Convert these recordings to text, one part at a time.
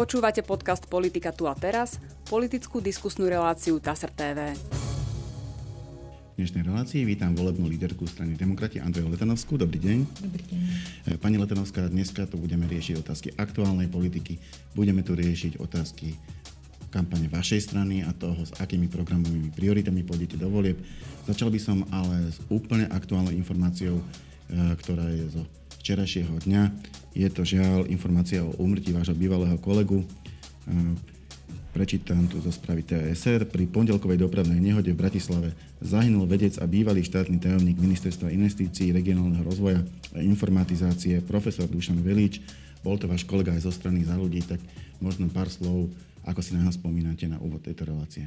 Počúvate podcast Politika tu a teraz, politickú diskusnú reláciu TASR TV. V dnešnej relácii vítam volebnú líderku strany Demokrati Andreju Letanovskú. Dobrý deň. Dobrý deň. E, pani Letanovská, dneska tu budeme riešiť otázky aktuálnej politiky. Budeme tu riešiť otázky kampane vašej strany a toho, s akými programovými prioritami pôjdete do volieb. Začal by som ale s úplne aktuálnou informáciou, e, ktorá je zo včerajšieho dňa. Je to žiaľ informácia o úmrtí vášho bývalého kolegu. Prečítam tu zo správy TSR. Pri pondelkovej dopravnej nehode v Bratislave zahynul vedec a bývalý štátny tajomník Ministerstva investícií, regionálneho rozvoja a informatizácie profesor Dušan Velič. Bol to váš kolega aj zo strany za ľudí, tak možno pár slov, ako si na nás spomínate na úvod tejto relácie.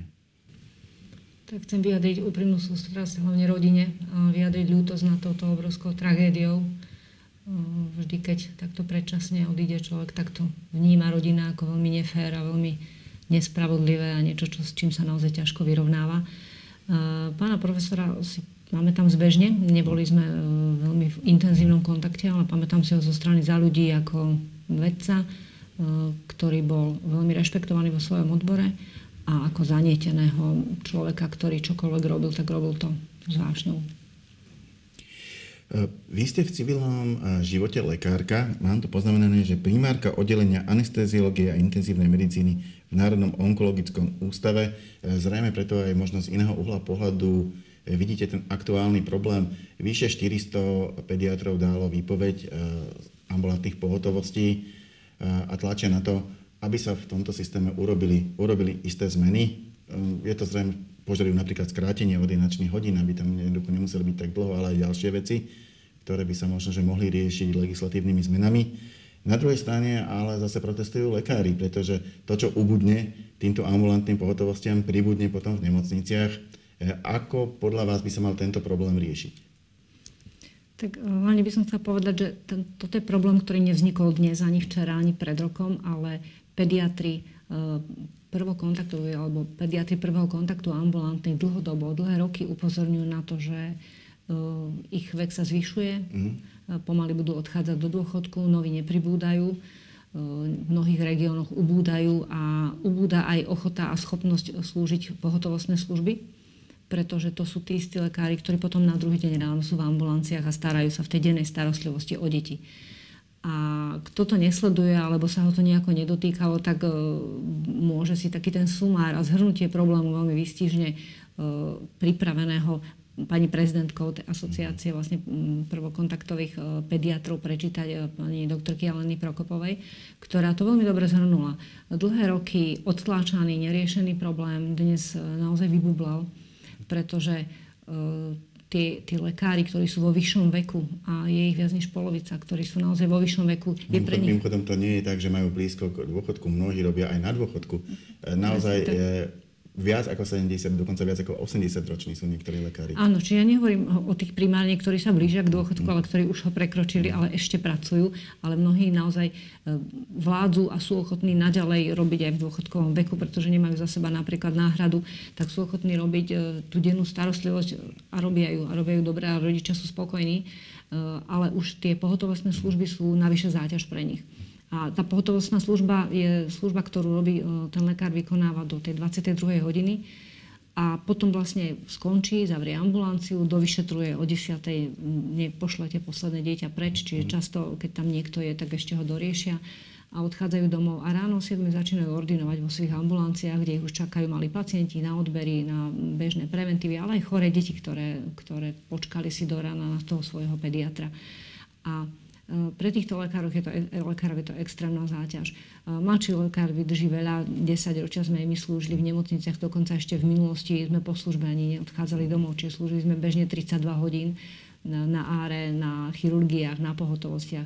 Tak chcem vyjadriť úprimnú sústrasť hlavne rodine a vyjadriť ľútosť na touto obrovskou tragédiou vždy, keď takto predčasne odíde človek, tak to vníma rodina ako veľmi nefér a veľmi nespravodlivé a niečo, čo, s čím sa naozaj ťažko vyrovnáva. Pána profesora si máme tam zbežne, neboli sme e, veľmi v intenzívnom kontakte, ale pamätám si ho zo strany za ľudí ako vedca, e, ktorý bol veľmi rešpektovaný vo svojom odbore a ako zanieteného človeka, ktorý čokoľvek robil, tak robil to s vášňou. Vy ste v civilnom e, živote lekárka. Mám tu poznamenané, že primárka oddelenia anesteziológie a intenzívnej medicíny v Národnom onkologickom ústave. E, zrejme preto aj možno z iného uhla pohľadu e, vidíte ten aktuálny problém. Vyše 400 pediatrov dalo výpoveď ambulantných pohotovostí a tlačia na to, aby sa v tomto systéme urobili, urobili isté zmeny. Je to zrejme požadujú napríklad skrátenie ordinačných hodín, aby tam nemuseli byť tak dlho, ale aj ďalšie veci ktoré by sa možno že mohli riešiť legislatívnymi zmenami. Na druhej strane ale zase protestujú lekári, pretože to, čo ubudne týmto ambulantným pohotovostiam, pribudne potom v nemocniciach. E, ako podľa vás by sa mal tento problém riešiť? Tak hlavne by som chcela povedať, že ten, toto je problém, ktorý nevznikol dnes, ani včera, ani pred rokom, ale pediatri e, prvokontaktoví alebo pediatri prvého kontaktu ambulantných dlhodobo, dlhé roky upozorňujú na to, že ich vek sa zvyšuje, mm. pomaly budú odchádzať do dôchodku, noví nepribúdajú, v mnohých regiónoch ubúdajú a ubúda aj ochota a schopnosť slúžiť pohotovostné služby, pretože to sú tí istí lekári, ktorí potom na druhý deň ráno sú v ambulanciách a starajú sa v tej dennej starostlivosti o deti. A kto to nesleduje, alebo sa ho to nejako nedotýkalo, tak môže si taký ten sumár a zhrnutie problému veľmi výstižne pripraveného pani prezidentkou asociácie vlastne prvokontaktových e, pediatrov prečítať e, pani doktorky Aleny Prokopovej, ktorá to veľmi dobre zhrnula. Dlhé roky odtláčaný, neriešený problém dnes e, naozaj vybublal, pretože tí, tí lekári, ktorí sú vo vyššom veku a je ich viac než polovica, ktorí sú naozaj vo vyššom veku. Je pre nich... Mimochodom to nie je tak, že majú blízko k dôchodku, mnohí robia aj na dôchodku. Naozaj viac ako 70, dokonca viac ako 80 roční sú niektorí lekári. Áno, čiže ja nehovorím o tých primárne, ktorí sa blížia k dôchodku, mm. ale ktorí už ho prekročili, mm. ale ešte pracujú, ale mnohí naozaj e, vládzu a sú ochotní naďalej robiť aj v dôchodkovom veku, pretože nemajú za seba napríklad náhradu, tak sú ochotní robiť e, tú dennú starostlivosť a robia ju, a robia ju dobre a rodičia sú spokojní, e, ale už tie pohotovostné služby sú navyše záťaž pre nich. A tá pohotovostná služba je služba, ktorú robí, e, ten lekár vykonáva do tej 22. hodiny a potom vlastne skončí, zavrie ambulanciu, dovyšetruje o 10. pošlete posledné dieťa preč, čiže mhm. často, keď tam niekto je, tak ešte ho doriešia a odchádzajú domov a ráno 7 začínajú ordinovať vo svojich ambulanciách, kde ich už čakajú mali pacienti na odbery, na bežné preventívy, ale aj choré deti, ktoré, ktoré počkali si do rána na toho svojho pediatra. A pre týchto lekárov je to, e, lekárov je to extrémna záťaž. Eh, mladší lekár vydrží veľa, 10 ročia sme my slúžili v nemocniciach, dokonca ešte v minulosti sme po službe ani neodchádzali domov, čiže slúžili sme bežne 32 hodín na, na áre, na chirurgiách, na pohotovostiach.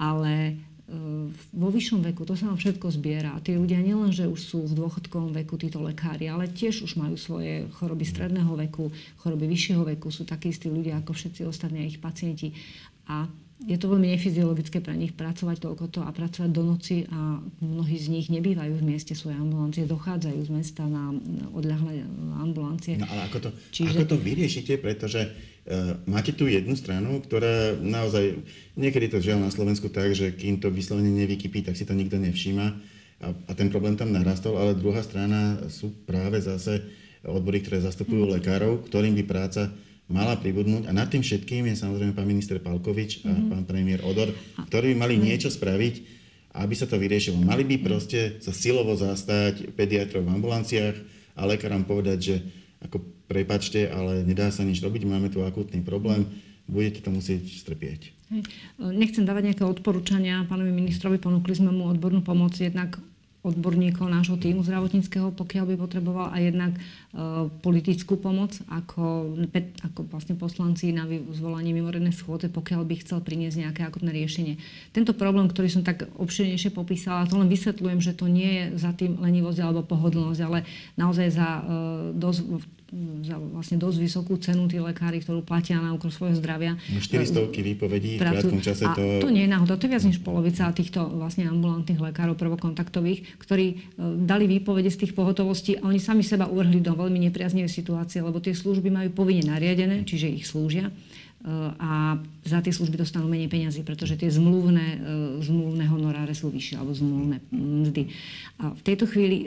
Ale eh, vo vyššom veku to sa nám všetko zbiera. Tí ľudia nielen, že už sú v dôchodkovom veku, títo lekári, ale tiež už majú svoje choroby stredného veku, choroby vyššieho veku, sú takí istí ľudia ako všetci ostatní ich pacienti. A je to veľmi nefyziologické pre nich pracovať toľko to a pracovať do noci a mnohí z nich nebývajú v mieste svojej ambulancie, dochádzajú z mesta na odľahlé ambulancie. No ale ako to, Čiže... ako to vyriešite, pretože uh, máte tu jednu stranu, ktorá naozaj, niekedy to žiaľ na Slovensku tak, že kým to vyslovene nevykypí, tak si to nikto nevšíma. a, a ten problém tam narastol, ale druhá strana sú práve zase odbory, ktoré zastupujú lekárov, ktorým by práca mala pribudnúť. A nad tým všetkým je samozrejme pán minister Palkovič a mm-hmm. pán premiér Odor, ktorí by mali mm-hmm. niečo spraviť, aby sa to vyriešilo. Mali by proste sa silovo zastať pediatrov v ambulanciách a lekárom povedať, že ako prepačte, ale nedá sa nič robiť, máme tu akútny problém, budete to musieť strpieť. Nechcem dávať nejaké odporúčania pánovi ministrovi, ponúkli sme mu odbornú pomoc jednak odborníkov nášho týmu zdravotníckého, pokiaľ by potreboval, a jednak e, politickú pomoc ako, ako vlastne poslanci na zvolanie mimoriadnej schôdze, pokiaľ by chcel priniesť nejaké akutné riešenie. Tento problém, ktorý som tak obširnejšie popísala, to len vysvetľujem, že to nie je za tým lenivosť alebo pohodlnosť, ale naozaj za e, dosť za vlastne dosť vysokú cenu tí lekári, ktorú platia na úkor svojho zdravia. No 400 výpovedí v krátkom čase to... A to nie je náhoda, to je viac než polovica týchto vlastne ambulantných lekárov prvokontaktových, ktorí e, dali výpovede z tých pohotovostí a oni sami seba uvrhli do veľmi nepriaznivej situácie, lebo tie služby majú povinne nariadené, čiže ich slúžia a za tie služby dostanú menej peniazy, pretože tie zmluvné, e, zmluvné honoráre sú vyššie, alebo zmluvné mzdy. A v tejto chvíli e,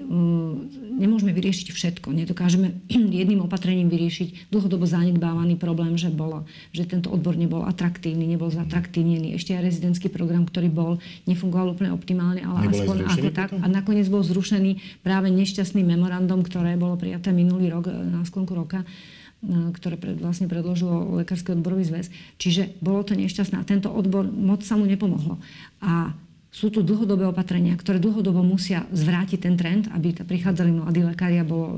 nemôžeme vyriešiť všetko. Nedokážeme jedným opatrením vyriešiť dlhodobo zanedbávaný problém, že, bolo, že tento odbor nebol atraktívny, nebol zatraktívnený. Ešte aj rezidentský program, ktorý bol, nefungoval úplne optimálne, ale nebol aspoň ako tak. A nakoniec bol zrušený práve nešťastným memorandum, ktoré bolo prijaté minulý rok, na sklonku roka ktoré pred, vlastne predložilo Lekársky odborový zväz. Čiže bolo to nešťastné a tento odbor moc sa mu nepomohlo. A sú tu dlhodobé opatrenia, ktoré dlhodobo musia zvrátiť ten trend, aby prichádzali mladí lekári a bolo, e,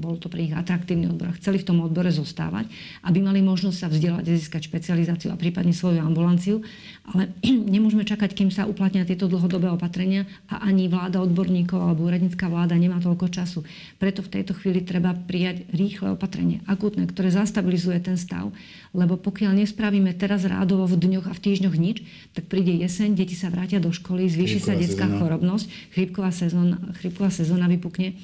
bol to pre nich atraktívny odbor a chceli v tom odbore zostávať, aby mali možnosť sa vzdelať, získať špecializáciu a prípadne svoju ambulanciu. Ale nemôžeme čakať, kým sa uplatnia tieto dlhodobé opatrenia a ani vláda odborníkov alebo úradnícká vláda nemá toľko času. Preto v tejto chvíli treba prijať rýchle opatrenie, akútne, ktoré zastabilizuje ten stav, lebo pokiaľ nespravíme teraz rádovo v dňoch a v týždňoch nič, tak príde jeseň, deti sa vrátia do školy, zvýši sa detská sezóna. chorobnosť, chrípková sezóna, chrípková sezóna vypukne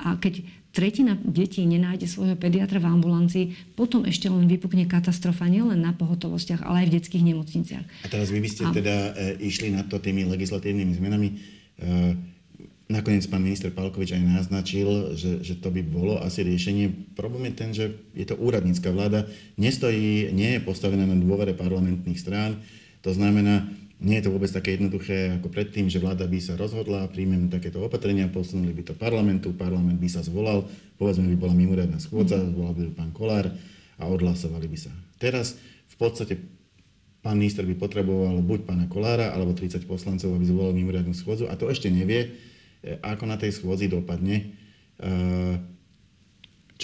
a keď tretina detí nenájde svojho pediatra v ambulancii, potom ešte len vypukne katastrofa nielen na pohotovostiach, ale aj v detských nemocniciach. A teraz vy by ste a... teda e, išli na to tými legislatívnymi zmenami. E, Nakoniec pán minister Palkovič aj naznačil, že, že to by bolo asi riešenie. Problém je ten, že je to úradnícka vláda, nestojí, nie je postavená na dôvere parlamentných strán. To znamená, nie je to vôbec také jednoduché ako predtým, že vláda by sa rozhodla, príjmem takéto opatrenia, posunuli by to parlamentu, parlament by sa zvolal, povedzme by bola mimoriadná schôdza, mhm. zvolal by pán Kolár a odhlasovali by sa. Teraz v podstate pán minister by potreboval buď pána Kolára, alebo 30 poslancov, aby zvolal mimoriadnú schôdzu a to ešte nevie, e, ako na tej schôdzi dopadne.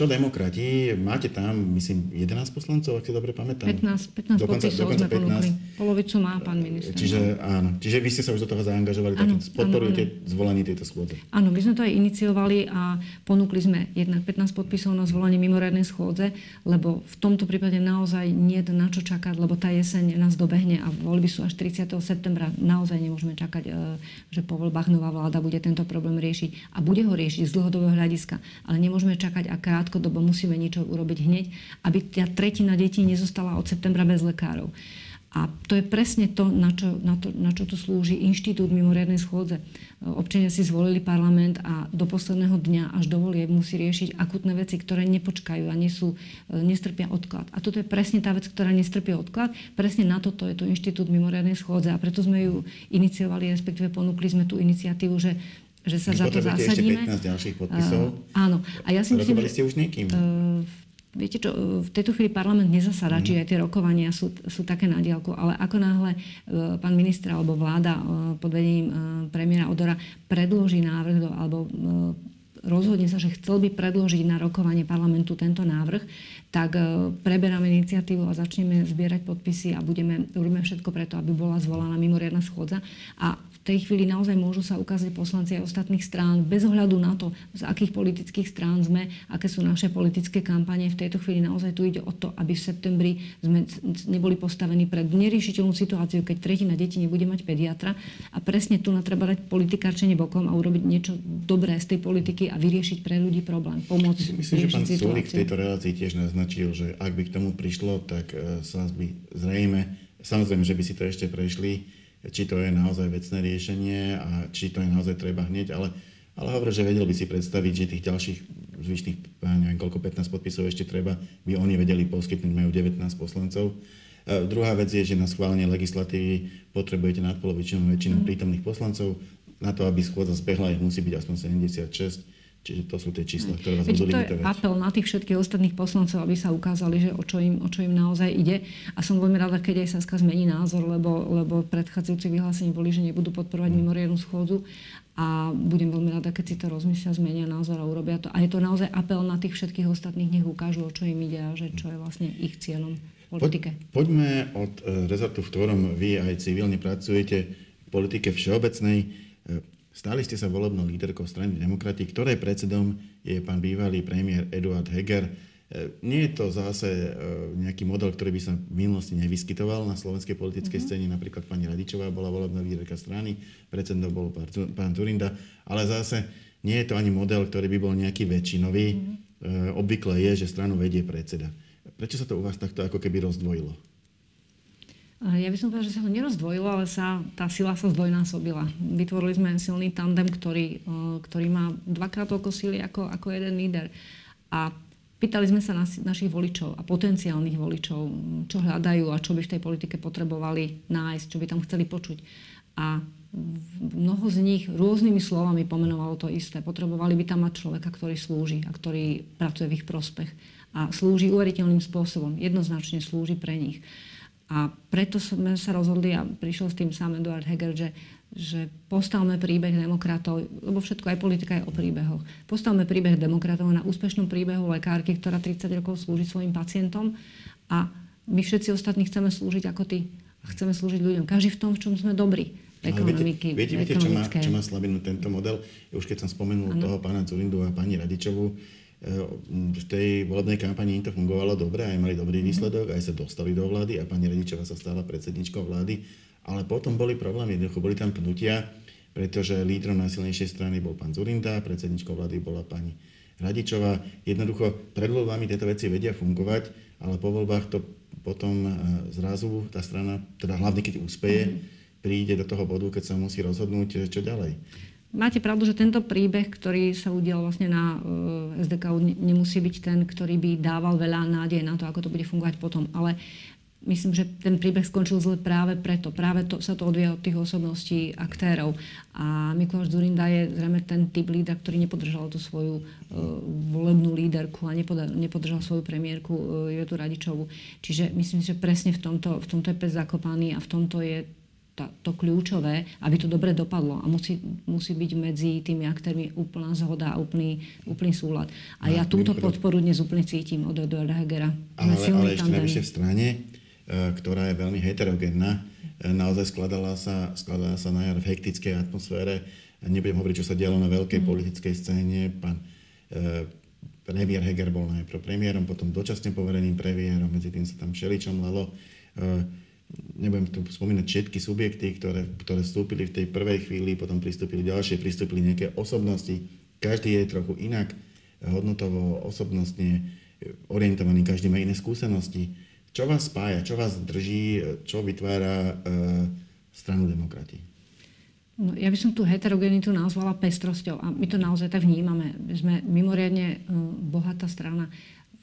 Čo demokrati, máte tam, myslím, 11 poslancov, ak si dobre pamätám? 15, 15 dokonca, podpisov dokonca sme 15. ponúkli. Polovicu má pán minister. Čiže áno. Čiže vy ste sa už do toho zaangažovali, áno, tak podporujete áno, áno. zvolanie tejto schôdze. Áno, my sme to aj iniciovali a ponúkli sme jednak 15 podpisov na zvolanie mimoriadnej schôdze, lebo v tomto prípade naozaj nie je na čo čakať, lebo tá jeseň nás dobehne a voľby sú až 30. septembra. Naozaj nemôžeme čakať, e, že po voľbách nová vláda bude tento problém riešiť a bude ho riešiť z dlhodobého hľadiska. Ale nemôžeme čakať, aká krátkodobo musíme niečo urobiť hneď, aby tá tretina detí nezostala od septembra bez lekárov. A to je presne to, na čo, na to, na čo tu slúži inštitút mimoriadnej schôdze. Občania si zvolili parlament a do posledného dňa až do volie musí riešiť akutné veci, ktoré nepočkajú a nesú, e, nestrpia odklad. A toto je presne tá vec, ktorá nestrpia odklad. Presne na toto je to inštitút mimoriadnej schôdze a preto sme ju iniciovali, respektíve ponúkli sme tú iniciatívu, že že sa za to zasadíme. ešte 15 ďalších podpisov. Uh, áno. A ja si myslím, ste už niekým? Uh, Viete čo, v tejto chvíli parlament nezasadá, mm. čiže aj tie rokovania sú, sú také na diálku, ale ako náhle uh, pán minister alebo vláda pod vedením premiéra Odora predloží návrh do, alebo rozhodne sa, že chcel by predložiť na rokovanie parlamentu tento návrh, tak preberáme iniciatívu a začneme zbierať podpisy a budeme, robíme všetko preto, aby bola zvolaná mimoriadna schôdza. A tej chvíli naozaj môžu sa ukázať poslanci aj ostatných strán, bez ohľadu na to, z akých politických strán sme, aké sú naše politické kampanie. V tejto chvíli naozaj tu ide o to, aby v septembri sme neboli postavení pred neriešiteľnú situáciu, keď tretina detí nebude mať pediatra. A presne tu na treba dať politikárčenie bokom a urobiť niečo dobré z tej politiky a vyriešiť pre ľudí problém, pomôcť Myslím, že pán Sulik v tejto relácii tiež naznačil, že ak by k tomu prišlo, tak e, sa by zrejme, samozrejme, že by si to ešte prešli, či to je naozaj vecné riešenie a či to je naozaj treba hneď, ale, ale hovorím, že vedel by si predstaviť, že tých ďalších zvyšných, neviem koľko, 15 podpisov ešte treba, by oni vedeli poskytnúť, majú 19 poslancov. A druhá vec je, že na schválenie legislatívy potrebujete nadpolovičnú väčšinu prítomných poslancov. Na to, aby schôdza zbehla, ich musí byť aspoň 76 Čiže to sú tie čísla, ktoré vás budú limitovať. To je apel na tých všetkých ostatných poslancov, aby sa ukázali, že o čo im, o čo im naozaj ide. A som veľmi rada, keď aj Saska zmení názor, lebo, lebo predchádzajúce vyhlásenie boli, že nebudú podporovať hmm. mimoriadnu schôdzu. A budem veľmi rada, keď si to rozmyslia, zmenia názor a urobia to. A je to naozaj apel na tých všetkých ostatných, nech ukážu, o čo im ide a že čo je vlastne ich cieľom politike. Po, poďme od e, rezortu, v ktorom vy aj civilne pracujete, v politike všeobecnej. E, Stali ste sa volebnou líderkou strany demokrati, ktorej predsedom je pán bývalý premiér Eduard Heger. E, nie je to zase e, nejaký model, ktorý by sa v minulosti nevyskytoval na slovenskej politickej mm-hmm. scéne. Napríklad pani Radičová bola volebná líderka strany, predsedom bol pán Turinda, ale zase nie je to ani model, ktorý by bol nejaký väčšinový. Mm-hmm. Obvykle je, že stranu vedie predseda. Prečo sa to u vás takto ako keby rozdvojilo? Ja by som povedala, že sa to nerozdvojilo, ale sa, tá sila sa zdvojnásobila. Vytvorili sme silný tandem, ktorý, ktorý má dvakrát toľko síly ako, ako jeden líder. A pýtali sme sa nas, našich voličov a potenciálnych voličov, čo hľadajú a čo by v tej politike potrebovali nájsť, čo by tam chceli počuť. A mnoho z nich rôznymi slovami pomenovalo to isté. Potrebovali by tam mať človeka, ktorý slúži a ktorý pracuje v ich prospech. A slúži uveriteľným spôsobom. Jednoznačne slúži pre nich. A preto sme sa rozhodli a prišiel s tým sám Eduard Heger, že, že postavme príbeh demokratov, lebo všetko aj politika je o príbehoch. Postavme príbeh demokratov na úspešnom príbehu lekárky, ktorá 30 rokov slúži svojim pacientom a my všetci ostatní chceme slúžiť ako ty. A chceme slúžiť ľuďom. Každý v tom, v čom sme dobrí. Ekonomiky, viete, viete, viete čo, má, čo má slabinu tento model? Už keď som spomenul ano. toho pána Zurindu a pani Radičovú, v tej volebnej kampani im to fungovalo dobre, aj mali dobrý výsledok, aj sa dostali do vlády a pani Redičová sa stala predsedničkou vlády, ale potom boli problémy, jednoducho boli tam pnutia, pretože lídrom najsilnejšej strany bol pán Zurinda, predsedničkou vlády bola pani Radičová. Jednoducho pred voľbami tieto veci vedia fungovať, ale po voľbách to potom e, zrazu tá strana, teda hlavne keď úspeje, mm-hmm. príde do toho bodu, keď sa musí rozhodnúť, čo ďalej. Máte pravdu, že tento príbeh, ktorý sa udial vlastne na eh, SDK, nemusí byť ten, ktorý by dával veľa nádej na to, ako to bude fungovať potom. Ale myslím, že ten príbeh skončil zle práve preto. Práve to, sa to odvíja od tých osobností aktérov. A Mikuláš Zurinda je zrejme ten typ líder, ktorý nepodržal tú svoju uh, volebnú líderku a nepodržal svoju premiérku uh, Jotu Radičovu. Čiže myslím, že presne v tomto, v tomto je pes zakopaný a v tomto je tá, to kľúčové, aby to dobre dopadlo. A musí, musí byť medzi tými aktérmi úplná zhoda a úplný, úplný súlad. A no, ja túto mimochodom. podporu dnes úplne cítim od Eduarda Hegera. Ale, ale ešte navyše v strane, e, ktorá je veľmi heterogénna, e, naozaj skladala sa, skladala sa na jar v hektickej atmosfére. Nebudem hovoriť, čo sa dialo na veľkej mm. politickej scéne. Pán e, premiér Heger bol najprv premiérom, potom dočasne povereným premiérom, medzi tým sa tam všeličom lalo. E, nebudem tu spomínať všetky subjekty, ktoré, ktoré vstúpili v tej prvej chvíli, potom pristúpili ďalšie, pristúpili nejaké osobnosti. Každý je trochu inak hodnotovo, osobnostne orientovaný, každý má iné skúsenosti. Čo vás spája, čo vás drží, čo vytvára e, stranu demokrati? No, ja by som tú heterogenitu nazvala pestrosťou a my to naozaj tak vnímame. Sme mimoriadne e, bohatá strana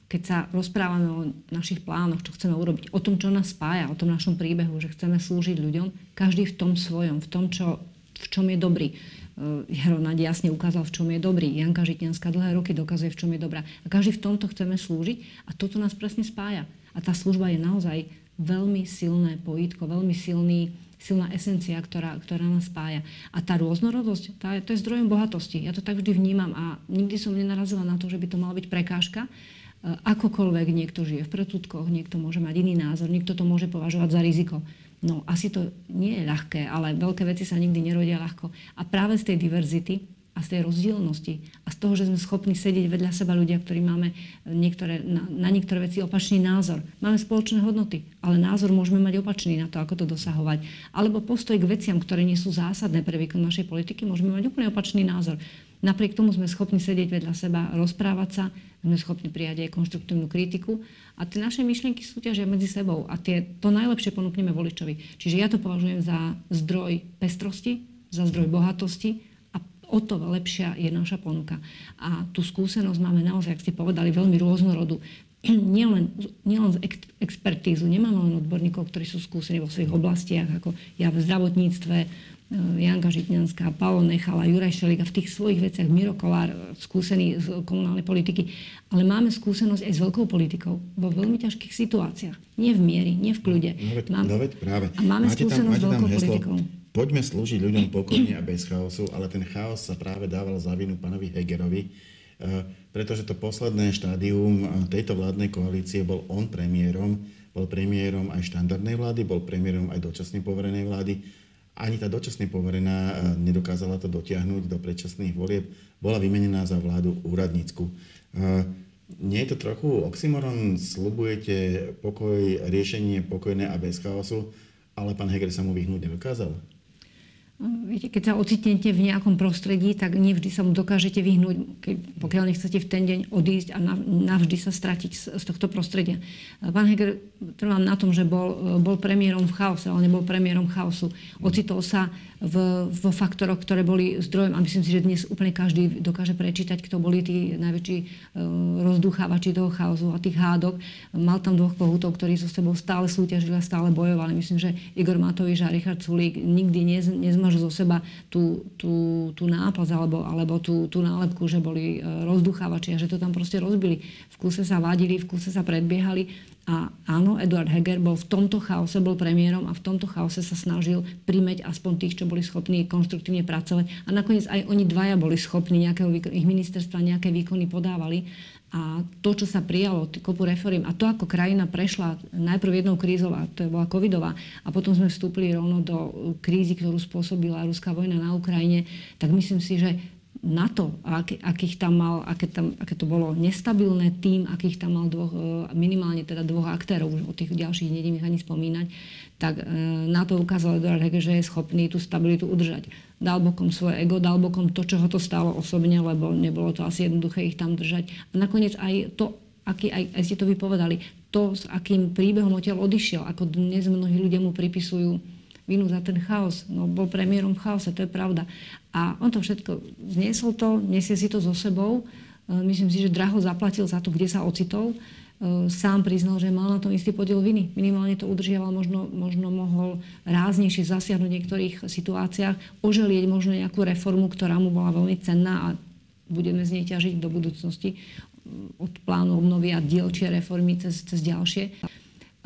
keď sa rozprávame o našich plánoch, čo chceme urobiť, o tom, čo nás spája, o tom našom príbehu, že chceme slúžiť ľuďom, každý v tom svojom, v tom, čo, v čom je dobrý. Uh, Jaro Nadi jasne ukázal, v čom je dobrý. Janka Žitňanská dlhé roky dokazuje, v čom je dobrá. A každý v tomto chceme slúžiť a toto nás presne spája. A tá služba je naozaj veľmi silné pojítko, veľmi silný, silná esencia, ktorá, ktorá nás spája. A tá rôznorodosť, tá, to je zdrojom bohatosti. Ja to tak vždy vnímam a nikdy som nenarazila na to, že by to mala byť prekážka, akokoľvek niekto žije v predsudkoch, niekto môže mať iný názor, niekto to môže považovať za riziko. No asi to nie je ľahké, ale veľké veci sa nikdy nerodia ľahko. A práve z tej diverzity a z tej rozdielnosti a z toho, že sme schopní sedieť vedľa seba ľudia, ktorí máme niektoré, na, na niektoré veci opačný názor. Máme spoločné hodnoty, ale názor môžeme mať opačný na to, ako to dosahovať. Alebo postoj k veciam, ktoré nie sú zásadné pre výkon našej politiky, môžeme mať úplne opačný názor. Napriek tomu sme schopní sedieť vedľa seba, rozprávať sa, sme schopní prijať aj konštruktívnu kritiku a tie naše myšlienky súťažia medzi sebou a tie, to najlepšie ponúkneme voličovi. Čiže ja to považujem za zdroj pestrosti, za zdroj bohatosti a o to lepšia je naša ponuka. A tú skúsenosť máme naozaj, ak ste povedali, veľmi rôznorodú. Nielen, nielen z expertízu, nemáme len odborníkov, ktorí sú skúsení vo svojich oblastiach, ako ja v zdravotníctve, Janka Žitňanská, Paolo Nechala, Juraj Šelík a v tých svojich veciach Miro Kolár, skúsený z komunálnej politiky. Ale máme skúsenosť aj s veľkou politikou vo veľmi ťažkých situáciách. Nie v miery, nie v kľude. No, veď, Mám, no, veď práve. A máme máte skúsenosť tam, s veľkou heslo, politikou. Poďme slúžiť ľuďom pokojne a bez chaosu, ale ten chaos sa práve dával za vinu pánovi Hegerovi, eh, pretože to posledné štádium tejto vládnej koalície bol on premiérom, bol premiérom aj štandardnej vlády, bol premiérom aj dočasnej poverenej vlády ani tá dočasne poverená e, nedokázala to dotiahnuť do predčasných volieb, bola vymenená za vládu úradnícku. E, nie je to trochu oxymoron? Slubujete pokoj, riešenie pokojné a bez chaosu, ale pán Heger sa mu vyhnúť nedokázal? Viete, keď sa ocitnete v nejakom prostredí, tak nevždy sa mu dokážete vyhnúť, keď, pokiaľ nechcete v ten deň odísť a navždy sa stratiť z, z tohto prostredia. Pán Heger, trvám na tom, že bol, bol premiérom v chaose, ale nebol premiérom chaosu. Ocitol sa v, vo faktoroch, ktoré boli zdrojom a myslím si, že dnes úplne každý dokáže prečítať, kto boli tí najväčší uh, rozdúchávači toho chaosu a tých hádok. Mal tam dvoch kohutov, ktorí so sebou stále súťažili a stále bojovali. Myslím, že Igor Matovič a Richard Sulík nikdy nez, nezmažu zo seba tú, tú, tú náplaz alebo, alebo tú, tú nálepku, že boli uh, rozduchávači a že to tam proste rozbili. V kuse sa vadili, v kuse sa predbiehali a áno, Eduard Heger bol v tomto chaose, bol premiérom a v tomto chaose sa snažil primeť aspoň tých, čo boli schopní konštruktívne pracovať. A nakoniec aj oni dvaja boli schopní, nejakého, ich ministerstva nejaké výkony podávali. A to, čo sa prijalo, kopu reform a to, ako krajina prešla najprv jednou krízou, a to bola covidová, a potom sme vstúpili rovno do krízy, ktorú spôsobila ruská vojna na Ukrajine, tak myslím si, že na to, aký, akých tam mal, aké, tam, aké to bolo nestabilné tým, akých tam mal dvoch, e, minimálne teda dvoch aktérov, už o tých ďalších nedím ich ani spomínať, tak e, na to ukázal Eduard Hege, že je schopný tú stabilitu udržať. Dal bokom svoje ego, dal bokom to, čo ho to stálo osobne, lebo nebolo to asi jednoduché ich tam držať. A nakoniec aj to, aký, aj, aj ste to vypovedali, to, s akým príbehom odtiaľ odišiel, ako dnes mnohí ľudia mu pripisujú vinu za ten chaos. No, bol premiérom v chaose, to je pravda. A on to všetko zniesol to, nesie si to so sebou. E, myslím si, že draho zaplatil za to, kde sa ocitol. E, sám priznal, že mal na tom istý podiel viny. Minimálne to udržiaval, možno, možno mohol ráznejšie zasiahnuť v niektorých situáciách, oželieť možno nejakú reformu, ktorá mu bola veľmi cenná a budeme z nej ťažiť do budúcnosti od plánu obnovy a dielčie reformy cez, cez ďalšie.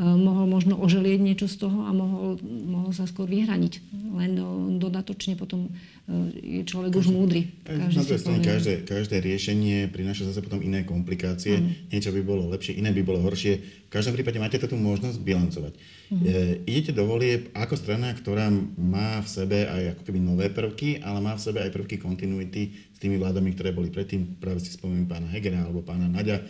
Mohol možno oželieť niečo z toho a mohol, mohol sa skôr vyhraniť. Len dodatočne potom eh, je človek každé, už múdry. Každý na druhej strane každé, každé riešenie prináša zase potom iné komplikácie. Mm. Niečo by bolo lepšie, iné by bolo horšie. V každom prípade máte tú možnosť bilancovať. Mm. E, idete do volieb ako strana, ktorá má v sebe aj ako keby nové prvky, ale má v sebe aj prvky kontinuity s tými vládami, ktoré boli predtým. Práve si spomínam pána Hegera alebo pána Naďa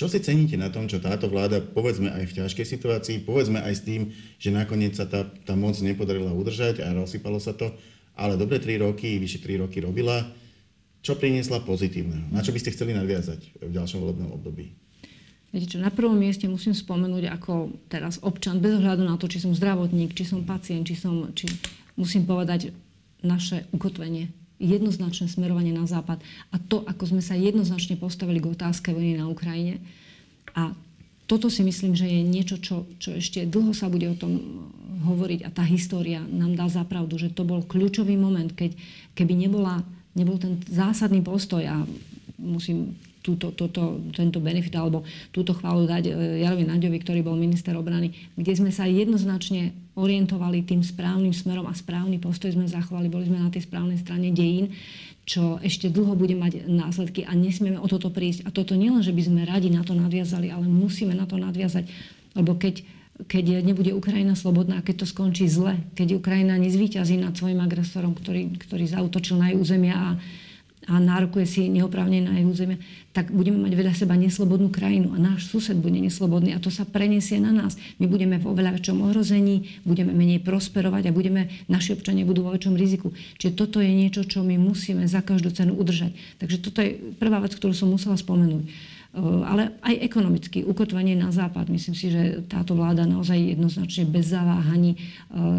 čo si ceníte na tom, čo táto vláda, povedzme aj v ťažkej situácii, povedzme aj s tým, že nakoniec sa tá, tá moc nepodarila udržať a rozsypalo sa to, ale dobre 3 roky, vyše 3 roky robila. Čo priniesla pozitívneho? Na čo by ste chceli nadviazať v ďalšom volebnom období? Viete čo, na prvom mieste musím spomenúť ako teraz občan, bez ohľadu na to, či som zdravotník, či som pacient, či som, či musím povedať naše ukotvenie jednoznačné smerovanie na západ a to, ako sme sa jednoznačne postavili k otázke vojny na Ukrajine. A toto si myslím, že je niečo, čo, čo ešte dlho sa bude o tom hovoriť a tá história nám dá zapravdu, že to bol kľúčový moment, keď, keby nebola, nebol ten zásadný postoj a musím túto, túto, tento benefit alebo túto chválu dať e, Jarovi Naďovi, ktorý bol minister obrany, kde sme sa jednoznačne orientovali tým správnym smerom a správny postoj sme zachovali, boli sme na tej správnej strane dejín, čo ešte dlho bude mať následky a nesmieme o toto prísť. A toto nielen, že by sme radi na to nadviazali, ale musíme na to nadviazať, lebo keď keď nebude Ukrajina slobodná, keď to skončí zle, keď Ukrajina nezvíťazí nad svojim agresorom, ktorý, ktorý zautočil na jej územia a a nárokuje si neoprávne na jej územie, tak budeme mať vedľa seba neslobodnú krajinu a náš sused bude neslobodný a to sa preniesie na nás. My budeme v oveľa väčšom ohrození, budeme menej prosperovať a budeme, naši občania budú vo väčšom riziku. Čiže toto je niečo, čo my musíme za každú cenu udržať. Takže toto je prvá vec, ktorú som musela spomenúť. Ale aj ekonomicky, ukotvenie na západ. Myslím si, že táto vláda naozaj jednoznačne bez zaváhaní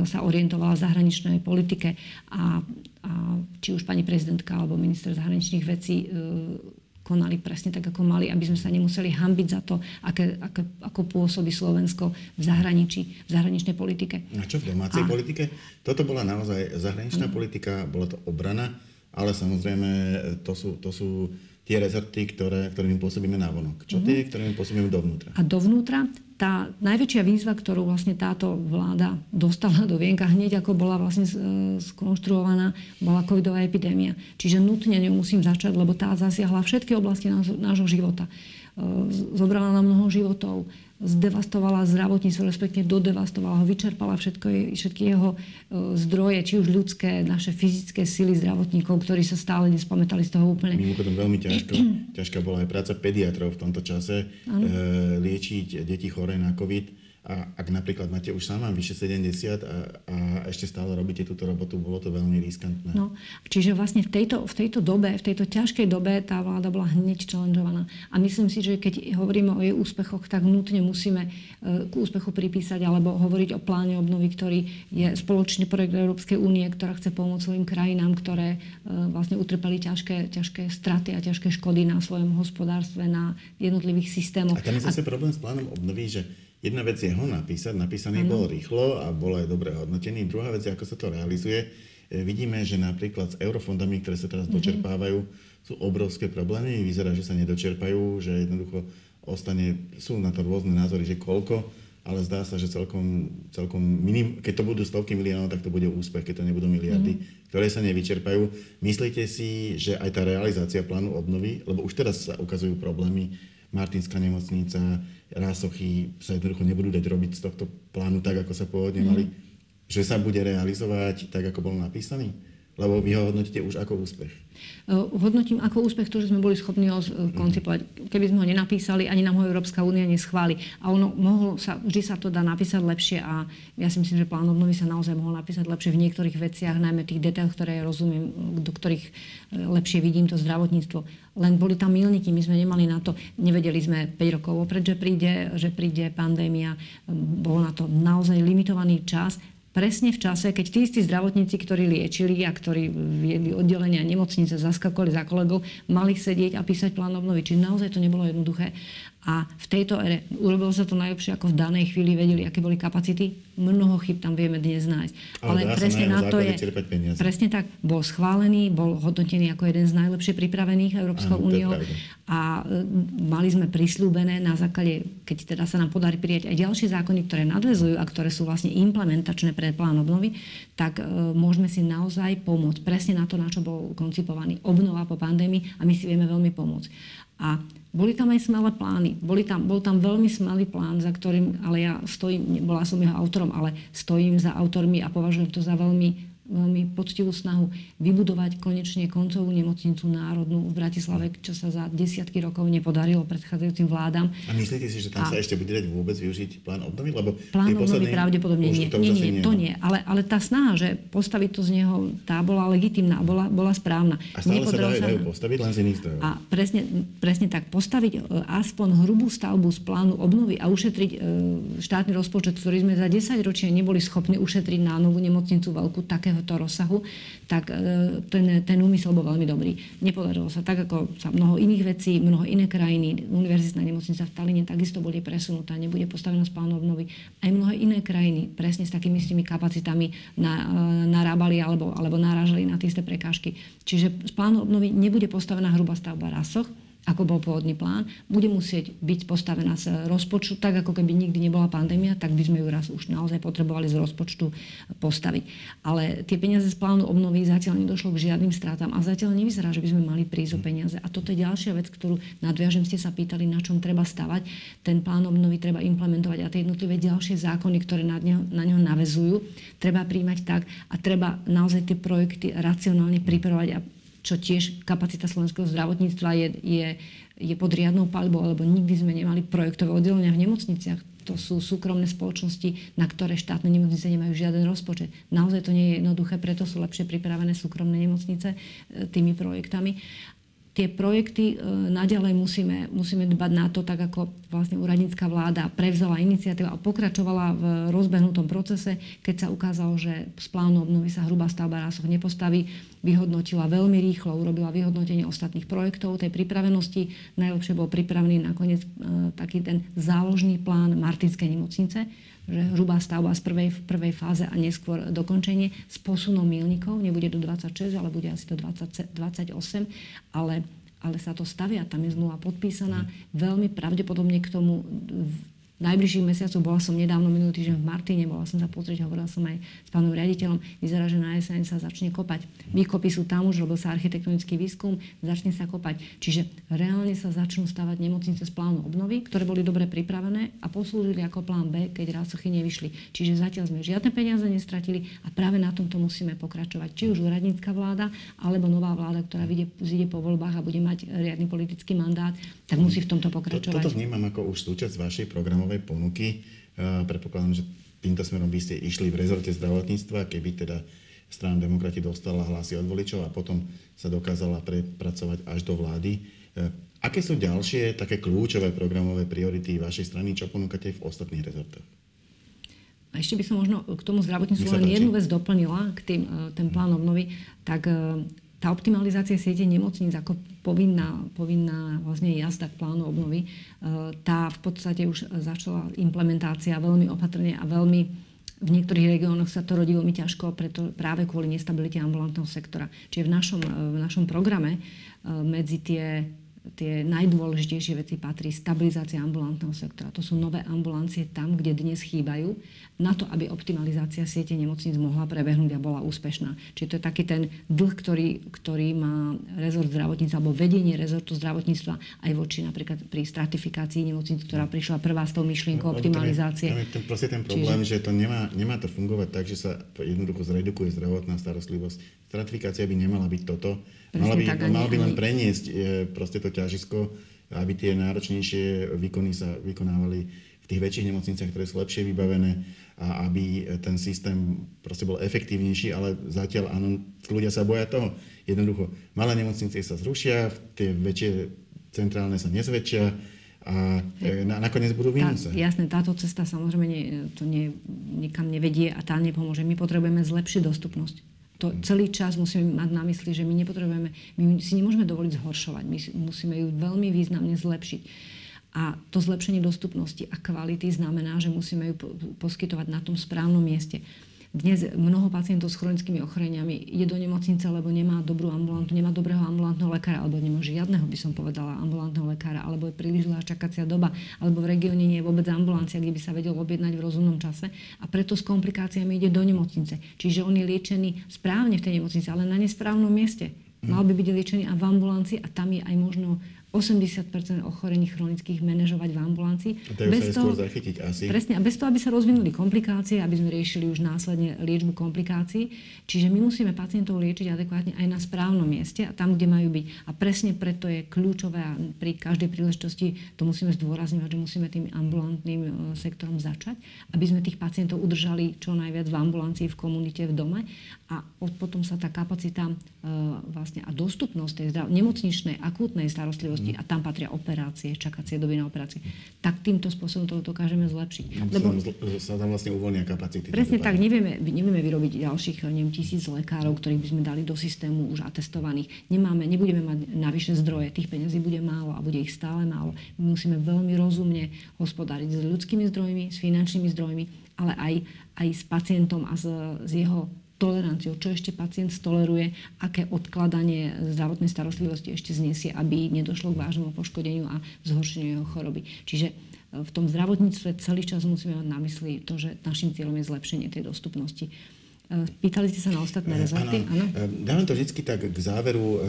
sa orientovala v zahraničnej politike a a či už pani prezidentka alebo minister zahraničných vecí e, konali presne tak, ako mali, aby sme sa nemuseli hambiť za to, aké, aké, ako pôsobí Slovensko v zahraničí, v zahraničnej politike. A čo v domácej a... politike? Toto bola naozaj zahraničná ano. politika, bola to obrana, ale samozrejme to sú, to sú tie rezorty, ktoré, ktorými pôsobíme na vonok. Čo tie, ktorými pôsobíme dovnútra? A dovnútra tá najväčšia výzva, ktorú vlastne táto vláda dostala do vienka hneď ako bola vlastne e, skonštruovaná, bola covidová epidémia. Čiže nutne ňu musím začať, lebo tá zasiahla všetky oblasti nášho života. E, zobrala nám mnoho životov, zdevastovala zdravotníctvo, respektíve dodevastovala ho, vyčerpala všetko, všetky jeho e, zdroje, či už ľudské, naše fyzické sily zdravotníkov, ktorí sa stále nespamätali z toho úplne. Mimochodom veľmi ťažko, ťažká bola aj práca pediatrov v tomto čase, e, liečiť deti choré na COVID a ak napríklad máte už sama vyše 70 a, a ešte stále robíte túto robotu, bolo to veľmi riskantné. No, čiže vlastne v tejto, v tejto dobe, v tejto ťažkej dobe tá vláda bola hneď challengeovaná. A myslím si, že keď hovoríme o jej úspechoch, tak nutne musíme e, k úspechu pripísať alebo hovoriť o pláne obnovy, ktorý je spoločný projekt Európskej únie, ktorá chce pomôcť svojim krajinám, ktoré e, vlastne utrpeli ťažké, ťažké straty a ťažké škody na svojom hospodárstve, na jednotlivých systémoch. A tam je zase a... problém s plánom obnovy, že Jedna vec je ho napísať, napísaný ano. bol rýchlo a bol aj dobre hodnotený. Druhá vec je, ako sa to realizuje. E, vidíme, že napríklad s eurofondami, ktoré sa teraz uh-huh. dočerpávajú, sú obrovské problémy. Vyzerá, že sa nedočerpajú, že jednoducho ostane, sú na to rôzne názory, že koľko, ale zdá sa, že celkom, celkom minim, keď to budú stovky miliónov, tak to bude úspech, keď to nebudú miliardy, mm. ktoré sa nevyčerpajú. Myslíte si, že aj tá realizácia plánu obnovy, lebo už teraz sa ukazujú problémy, Martinská nemocnica, rásochy sa jednoducho nebudú dať robiť z tohto plánu tak, ako sa pôvodne mali, mm. že sa bude realizovať tak, ako bol napísaný? Lebo vy ho hodnotíte už ako úspech. Hodnotím ako úspech to, že sme boli schopní ho e, koncipovať. Keby sme ho nenapísali, ani nám ho Európska únia neschváli. A ono mohlo sa, vždy sa to dá napísať lepšie a ja si myslím, že plán obnovy sa naozaj mohol napísať lepšie v niektorých veciach, najmä tých detailoch, ktoré ja rozumiem, do ktorých e, lepšie vidím to zdravotníctvo. Len boli tam milníky, my sme nemali na to, nevedeli sme 5 rokov opred, že príde, že príde pandémia, bol na to naozaj limitovaný čas presne v čase, keď tí istí zdravotníci, ktorí liečili a ktorí viedli oddelenia nemocnice, zaskakovali za kolegov, mali sedieť a písať plán obnovy. Čiže naozaj to nebolo jednoduché. A v tejto ére urobilo sa to najlepšie, ako v danej chvíli vedeli, aké boli kapacity. Mnoho chyb tam vieme dnes nájsť. Ale, Ale presne na to je... Presne tak. Bol schválený, bol hodnotený ako jeden z najlepšie pripravených Európskou úniou. A e, mali sme prislúbené na základe, keď teda sa nám podarí prijať aj ďalšie zákony, ktoré nadvezujú a ktoré sú vlastne implementačné pre plán obnovy, tak e, môžeme si naozaj pomôcť presne na to, na čo bol koncipovaný obnova po pandémii a my si vieme veľmi pomôcť. A boli tam aj smelé plány. Boli tam, bol tam veľmi smelý plán, za ktorým, ale ja stojím, bola som jeho autorom, ale stojím za autormi a považujem to za veľmi veľmi poctivú snahu vybudovať konečne koncovú nemocnicu národnú v Bratislave, čo sa za desiatky rokov nepodarilo predchádzajúcim vládam. A myslíte si, že tam a sa ešte bude dať vôbec využiť plán obnovy? Lebo plán obnovy pravdepodobne nie. Nie, nie, to nie. Ale, ale tá snaha, že postaviť to z neho, tá bola legitimná, bola, bola správna. A stále sa dajú, dajú postaviť len z iných zdrojov. A presne, presne tak, postaviť e, aspoň hrubú stavbu z plánu obnovy a ušetriť e, štátny rozpočet, ktorý sme za 10 ročia neboli schopní ušetriť na novú nemocnicu veľkú takého takéhoto rozsahu, tak e, ten, ten úmysel bol veľmi dobrý. Nepodarilo sa tak, ako sa mnoho iných vecí, mnoho iné krajiny. Univerzitná nemocnica v Taline takisto bude presunutá, nebude postavená z plánu obnovy. Aj mnohé iné krajiny presne s takými s tými kapacitami na, e, narábali alebo, alebo narážali na tie prekážky. Čiže z plánu obnovy nebude postavená hrubá stavba rasoch, ako bol pôvodný plán, bude musieť byť postavená z rozpočtu, tak ako keby nikdy nebola pandémia, tak by sme ju raz už naozaj potrebovali z rozpočtu postaviť. Ale tie peniaze z plánu obnovy zatiaľ nedošlo k žiadnym stratám a zatiaľ nevyzerá, že by sme mali prísť o peniaze. A toto je ďalšia vec, ktorú nadviažem, ste sa pýtali, na čom treba stavať. Ten plán obnovy treba implementovať a tie jednotlivé ďalšie zákony, ktoré na neho, na neho navezujú, treba príjmať tak a treba naozaj tie projekty racionálne pripravovať a čo tiež kapacita slovenského zdravotníctva je, je, je pod riadnou palbou, lebo nikdy sme nemali projektové oddelenia v nemocniciach. To sú súkromné spoločnosti, na ktoré štátne nemocnice nemajú žiaden rozpočet. Naozaj to nie je jednoduché, preto sú lepšie pripravené súkromné nemocnice e, tými projektami tie projekty e, naďalej musíme, musíme dbať na to, tak ako vlastne úradnícká vláda prevzala iniciatívu a pokračovala v rozbehnutom procese, keď sa ukázalo, že z plánu obnovy sa hrubá stavba rásoch nepostaví, vyhodnotila veľmi rýchlo, urobila vyhodnotenie ostatných projektov tej pripravenosti. Najlepšie bol pripravený nakoniec e, taký ten záložný plán Martinskej nemocnice, že hrubá stavba z prvej, v prvej fáze a neskôr dokončenie s posunom milníkov, nebude do 26, ale bude asi do 20, 28, ale ale sa to stavia, tam je zmluva podpísaná. Veľmi pravdepodobne k tomu najbližších mesiacoch, bola som nedávno minulý týždeň v Martine, bola som sa pozrieť, hovorila som aj s pánom riaditeľom, vyzerá, že na jeseň sa začne kopať. Výkopy sú tam už, robil sa architektonický výskum, začne sa kopať. Čiže reálne sa začnú stavať nemocnice z plánu obnovy, ktoré boli dobre pripravené a poslúžili ako plán B, keď rásochy nevyšli. Čiže zatiaľ sme žiadne peniaze nestratili a práve na tomto musíme pokračovať. Či už úradnícka vláda, alebo nová vláda, ktorá vyjde, vyjde po voľbách a bude mať riadny politický mandát, tak musí v tomto pokračovať. Toto vnímam ako už súčasť vašej programovej novej ponuky. Predpokladám, že týmto smerom by ste išli v rezorte zdravotníctva, keby teda strana demokrati dostala hlasy od voličov a potom sa dokázala prepracovať až do vlády. E, aké sú ďalšie také kľúčové programové priority vašej strany, čo ponúkate v ostatných rezortoch? A ešte by som možno k tomu zdravotníctvu len jednu vec doplnila, k tým, e, ten plán obnovy. Tak e, tá optimalizácia siete nemocníc ako povinná, povinná vlastne jazda k plánu obnovy, e, tá v podstate už začala implementácia veľmi opatrne a veľmi v niektorých regiónoch sa to rodí veľmi ťažko preto, práve kvôli nestabilite ambulantného sektora. Čiže v našom, v našom programe e, medzi tie tie najdôležitejšie veci patrí stabilizácia ambulantného sektora. To sú nové ambulancie tam, kde dnes chýbajú, na to, aby optimalizácia siete nemocníc mohla prebehnúť a bola úspešná. Čiže to je taký ten dlh, ktorý, ktorý má rezort zdravotníctva alebo vedenie rezortu zdravotníctva aj voči napríklad pri stratifikácii nemocníc, ktorá prišla prvá s tou myšlienkou no, optimalizácie. Tam je, tam je ten, proste ten problém, Čiže... že to nemá, nemá to fungovať tak, že sa jednoducho zredukuje zdravotná starostlivosť. Stratifikácia by nemala byť toto Mala by, tak, mal by len preniesť e, proste to ťažisko, aby tie náročnejšie výkony sa vykonávali v tých väčších nemocniciach, ktoré sú lepšie vybavené a aby ten systém proste bol efektívnejší, ale zatiaľ áno, ľudia sa boja toho. Jednoducho, malé nemocnice sa zrušia, tie väčšie centrálne sa nezväčšia a e, na, nakoniec budú v Tá, jasné, táto cesta samozrejme nie, to nie, nikam nevedie a tá nepomôže. My potrebujeme zlepšiť dostupnosť to celý čas musíme mať na mysli, že my nepotrebujeme, my si nemôžeme dovoliť zhoršovať, my musíme ju veľmi významne zlepšiť. A to zlepšenie dostupnosti a kvality znamená, že musíme ju poskytovať na tom správnom mieste. Dnes mnoho pacientov s chronickými ochoreniami ide do nemocnice, lebo nemá dobrú ambulantu, nemá dobrého ambulantného lekára, alebo nemá žiadneho, by som povedala, ambulantného lekára, alebo je príliš dlhá čakacia doba, alebo v regióne nie je vôbec ambulancia, kde by sa vedel objednať v rozumnom čase a preto s komplikáciami ide do nemocnice. Čiže on je liečený správne v tej nemocnici, ale na nesprávnom mieste. Mal by byť liečený a v ambulancii a tam je aj možno 80% ochorení chronických manažovať v ambulancii. A bez toho, zachytiť asi. Presne, a bez toho, aby sa rozvinuli komplikácie, aby sme riešili už následne liečbu komplikácií. Čiže my musíme pacientov liečiť adekvátne aj na správnom mieste a tam, kde majú byť. A presne preto je kľúčové a pri každej príležitosti to musíme zdôrazňovať, že musíme tým ambulantným e, sektorom začať, aby sme tých pacientov udržali čo najviac v ambulancii, v komunite, v dome a potom sa tá kapacita e, vlastne a dostupnosť tej nemocničnej, akútnej starostlivosti starostlivosti a tam patria operácie, čakacie doby na operácie, tak týmto spôsobom to dokážeme zlepšiť. Lebo sa tam vlastne uvoľnia kapacity. Presne tak, nevieme, nevieme vyrobiť ďalších neviem, tisíc lekárov, ktorých by sme dali do systému už atestovaných. Nemáme, nebudeme mať navyše zdroje, tých peniazí bude málo a bude ich stále málo. My musíme veľmi rozumne hospodáriť s ľudskými zdrojmi, s finančnými zdrojmi, ale aj, aj s pacientom a s, s jeho toleranciou, čo ešte pacient stoleruje, aké odkladanie zdravotnej starostlivosti ešte znesie, aby nedošlo k vážnemu poškodeniu a zhoršeniu jeho choroby. Čiže e, v tom zdravotníctve celý čas musíme mať na mysli to, že našim cieľom je zlepšenie tej dostupnosti. E, pýtali ste sa na ostatné e, rezorty? Áno. Dávam to vždy tak k záveru uh,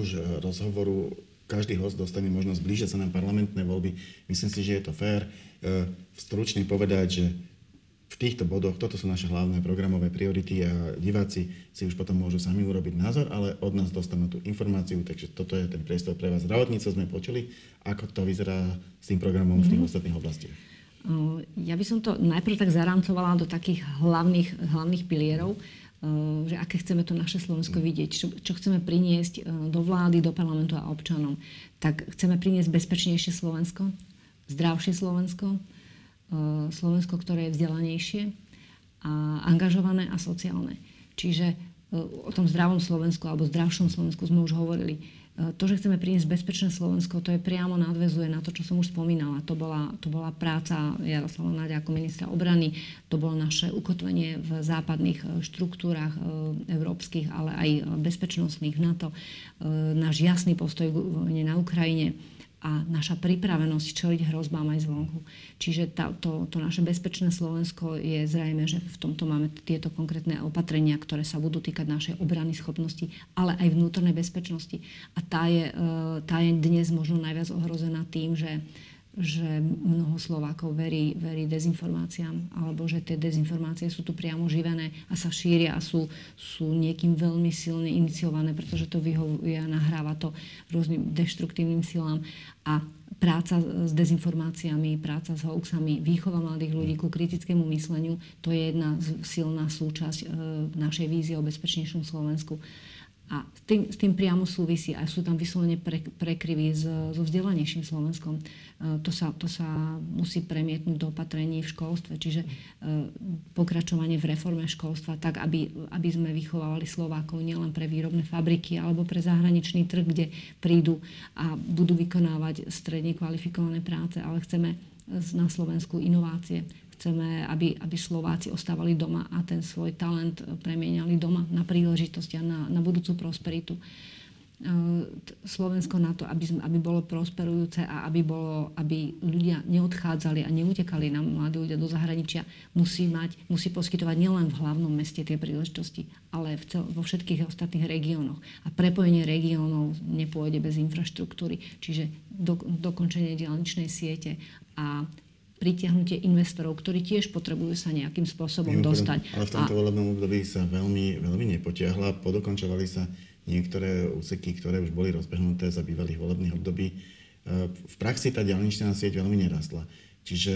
už rozhovoru. Každý host dostane možnosť blížiť sa nám parlamentné voľby. Myslím si, že je to fér. Uh, stručne povedať, že v týchto bodoch, toto sú naše hlavné programové priority a diváci si už potom môžu sami urobiť názor, ale od nás dostanú tú informáciu, takže toto je ten priestor pre vás. Zdravotníctvo sme počuli, ako to vyzerá s tým programom v tých mm-hmm. ostatných oblastiach. Ja by som to najprv tak zarancovala do takých hlavných, hlavných pilierov, že aké chceme to naše Slovensko vidieť, čo, čo chceme priniesť do vlády, do parlamentu a občanom. Tak chceme priniesť bezpečnejšie Slovensko, zdravšie Slovensko, Slovensko, ktoré je vzdelanejšie a angažované a sociálne. Čiže e, o tom zdravom Slovensku alebo zdravšom Slovensku sme už hovorili. E, to, že chceme priniesť bezpečné Slovensko, to je priamo nadvezuje na to, čo som už spomínala. To bola, to bola práca Jaroslava Náďa ako ministra obrany, to bolo naše ukotvenie v západných štruktúrach európskych, ale aj bezpečnostných v NATO, náš jasný postoj na Ukrajine a naša pripravenosť čeliť hrozbám aj zvonku. Čiže tá, to, to naše bezpečné Slovensko je zrejme, že v tomto máme tieto konkrétne opatrenia, ktoré sa budú týkať našej obrany schopnosti, ale aj vnútornej bezpečnosti. A tá je, e, tá je dnes možno najviac ohrozená tým, že že mnoho Slovákov verí, verí dezinformáciám, alebo že tie dezinformácie sú tu priamo živené a sa šíria a sú, sú niekým veľmi silne iniciované, pretože to vyhovuje a nahráva to rôznym deštruktívnym silám. A práca s dezinformáciami, práca s hoaxami, výchova mladých ľudí ku kritickému mysleniu, to je jedna silná súčasť e, našej vízie o bezpečnejšom Slovensku. A s tým, s tým priamo súvisí a sú tam vyslovene pre, prekryvy s, so vzdelanejším Slovenskom. E, to, sa, to sa musí premietnúť do opatrení v školstve, čiže e, pokračovanie v reforme školstva tak, aby, aby sme vychovávali Slovákov nielen pre výrobné fabriky alebo pre zahraničný trh, kde prídu a budú vykonávať stredne kvalifikované práce, ale chceme na Slovensku inovácie, Chceme, aby, aby Slováci ostávali doma a ten svoj talent premieniali doma na príležitosti a na, na budúcu prosperitu. E, Slovensko na to, aby, aby bolo prosperujúce a aby, bolo, aby ľudia neodchádzali a neutekali na mladí ľudia do zahraničia, musí, mať, musí poskytovať nielen v hlavnom meste tie príležitosti, ale v cel, vo všetkých ostatných regiónoch. A prepojenie regiónov nepôjde bez infraštruktúry, čiže do, dokončenie dielničnej siete a pritiahnutie investorov, ktorí tiež potrebujú sa nejakým spôsobom Mimochodom, dostať. Ale v tomto a... volebnom období sa veľmi, veľmi nepotiahla. Podokončovali sa niektoré úseky, ktoré už boli rozbehnuté za bývalých volebných období. E, v praxi tá diálničná sieť veľmi nerastla. Čiže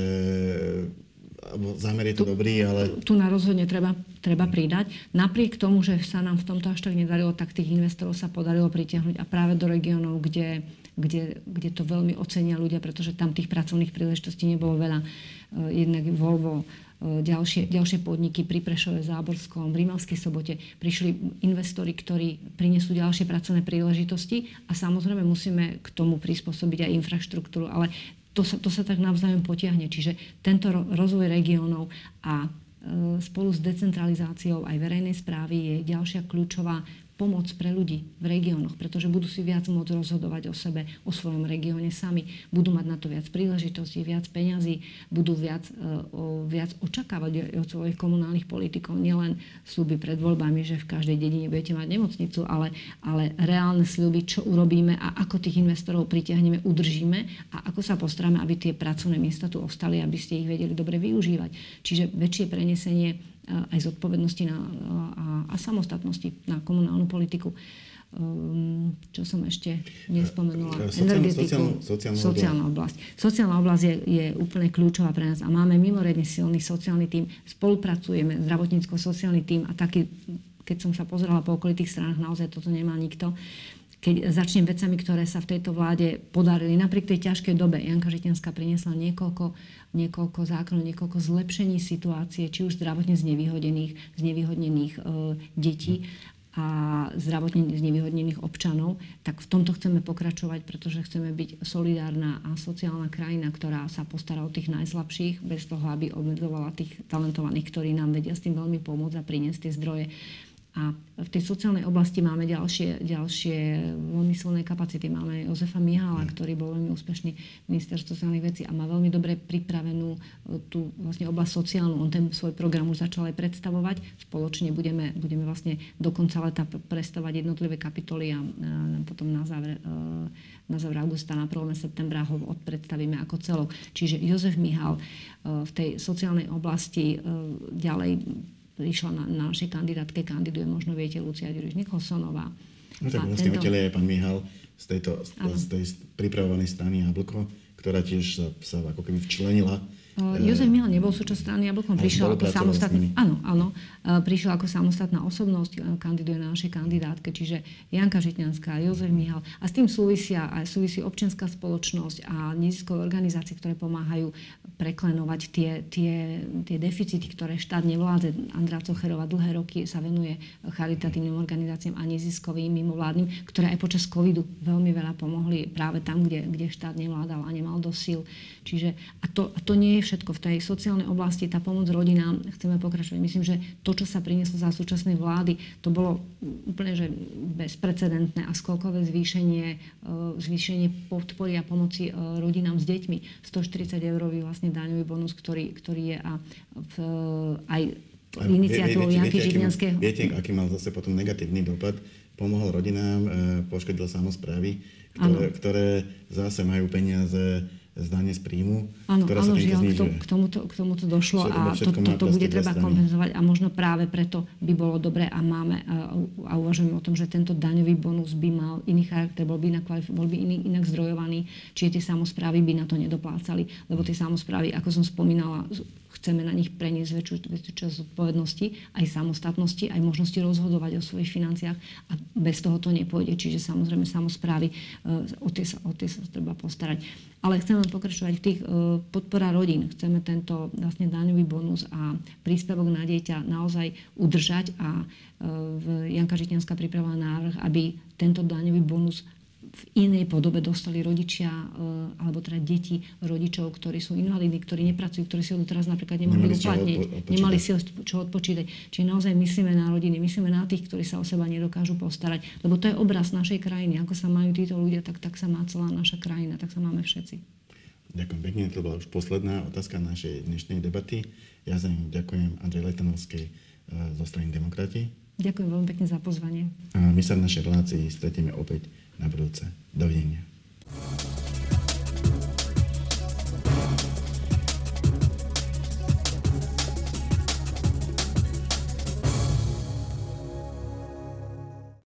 zámer je to tu, dobrý, ale... Tu na rozhodne treba, treba pridať. Napriek tomu, že sa nám v tomto až tak nedarilo, tak tých investorov sa podarilo pritiahnuť a práve do regiónov, kde kde, kde to veľmi ocenia ľudia, pretože tam tých pracovných príležitostí nebolo veľa. Eh, jednak Volvo, eh, ďalšie, ďalšie podniky pri Prešove, Záborskom, v Rímavskej sobote prišli investori, ktorí prinesú ďalšie pracovné príležitosti a samozrejme musíme k tomu prispôsobiť aj infraštruktúru, ale to sa, to sa tak navzájom potiahne. Čiže tento rozvoj regiónov a eh, spolu s decentralizáciou aj verejnej správy je ďalšia kľúčová pomoc pre ľudí v regiónoch, pretože budú si viac môcť rozhodovať o sebe, o svojom regióne sami. Budú mať na to viac príležitostí, viac peňazí, budú viac, e, o, viac očakávať od svojich komunálnych politikov. Nielen sľuby pred voľbami, že v každej dedine budete mať nemocnicu, ale, ale reálne sľuby, čo urobíme a ako tých investorov pritiahneme, udržíme a ako sa postaráme, aby tie pracovné miesta tu ostali, aby ste ich vedeli dobre využívať. Čiže väčšie prenesenie aj zodpovednosti na, a, a samostatnosti na komunálnu politiku. Um, čo som ešte nespomenula, sociálnu, energetiku, sociálnu, sociálnu, sociálna oblasť. Sociálna oblasť je, je úplne kľúčová pre nás a máme mimoriadne silný sociálny tým, spolupracujeme, zdravotnícko-sociálny tým a taký, keď som sa pozerala po okolitých stranách, naozaj toto nemá nikto. Keď začnem vecami, ktoré sa v tejto vláde podarili, napriek tej ťažkej dobe, Janka Žitenská priniesla niekoľko niekoľko zákonov, niekoľko zlepšení situácie, či už zdravotne znevýhodnených, znevýhodnených e, detí a zdravotne znevýhodnených občanov, tak v tomto chceme pokračovať, pretože chceme byť solidárna a sociálna krajina, ktorá sa postará o tých najslabších, bez toho, aby obmedzovala tých talentovaných, ktorí nám vedia s tým veľmi pomôcť a priniesť tie zdroje A v tej sociálnej oblasti máme ďalšie, ďalšie veľmi silné kapacity. Máme Jozefa Mihala, ktorý bol veľmi úspešný minister sociálnych vecí a má veľmi dobre pripravenú e, tú vlastne oblasť sociálnu. On ten svoj program už začal aj predstavovať. Spoločne budeme, budeme vlastne do konca leta predstavovať jednotlivé kapitoly a, potom na záver, e, na záver augusta, na 1. septembra ho odpredstavíme ako celok. Čiže Jozef Mihal e, v tej sociálnej oblasti ďalej prišla na, na našej kandidátke, kandiduje, možno viete, Lucia Ďuriš Nikolsonová. No tak vlastne tento... je pán Mihal z, tejto, z, z tej pripravovanej strany Jablko, ktorá tiež sa, sa ako keby včlenila Jozef Milan nebol súčasť strany Jablkom, prišiel ako samostatný. Áno, áno. Prišiel ako samostatná osobnosť, kandiduje na našej kandidátke, čiže Janka Žitňanská, Jozef Mihal. A s tým súvisia aj súvisí občianská spoločnosť a neziskové organizácie, ktoré pomáhajú preklenovať tie, tie, tie deficity, ktoré štát nevládze. Andrá Cocherová dlhé roky sa venuje charitatívnym organizáciám a neziskovým mimovládnym, ktoré aj počas covidu veľmi veľa pomohli práve tam, kde, kde štát nevládal a nemal do síl. Čiže, a, to, a to nie je všetko. V tej sociálnej oblasti tá pomoc rodinám chceme pokračovať. Myslím, že to, čo sa prinieslo za súčasnej vlády, to bolo úplne že bezprecedentné a skolkové zvýšenie, e, zvýšenie podpory a pomoci e, rodinám s deťmi. 140 eurový vlastne daňový bonus, ktorý, ktorý je a v, aj iniciatívou Janky Židňanského. Viete, aký mal zase potom negatívny dopad? Pomohol rodinám, e, poškodil samozprávy, ktoré, ktoré zase majú peniaze z dane z príjmu, áno, ktorá áno, sa žiaľ, k, to, k, tomuto, k tomuto došlo a to, to, to bude treba strany. kompenzovať a možno práve preto by bolo dobré a máme a, uvažujeme o tom, že tento daňový bonus by mal iný charakter, bol by inak, bol by iný, inak zdrojovaný, čiže tie samozprávy by na to nedoplácali, lebo tie samozprávy, ako som spomínala, chceme na nich preniesť väčšiu, väčšiu časť zodpovednosti, aj samostatnosti, aj možnosti rozhodovať o svojich financiách a bez toho to nepôjde. Čiže samozrejme samozprávy, e, o tie sa, o tie sa treba postarať. Ale chceme pokračovať v tých e, podpora rodín. Chceme tento vlastne daňový bonus a príspevok na dieťa naozaj udržať a e, Janka Žitňanská pripravila návrh, aby tento daňový bonus v inej podobe dostali rodičia e, alebo teda deti rodičov, ktorí sú invalidní, ktorí nepracujú, ktorí si doteraz napríklad nemohli uplatniť, nemali si čo odpočítať. Čiže naozaj myslíme na rodiny, myslíme na tých, ktorí sa o seba nedokážu postarať. Lebo to je obraz našej krajiny. Ako sa majú títo ľudia, tak, tak sa má celá naša krajina, tak sa máme všetci. Ďakujem pekne, to bola už posledná otázka našej dnešnej debaty. Ja za ňu ďakujem Andrej Letanovskej e, zo strany Demokrati. Ďakujem veľmi pekne za pozvanie. A my sa v našej relácii stretieme opäť nawrócę. Do widzenia.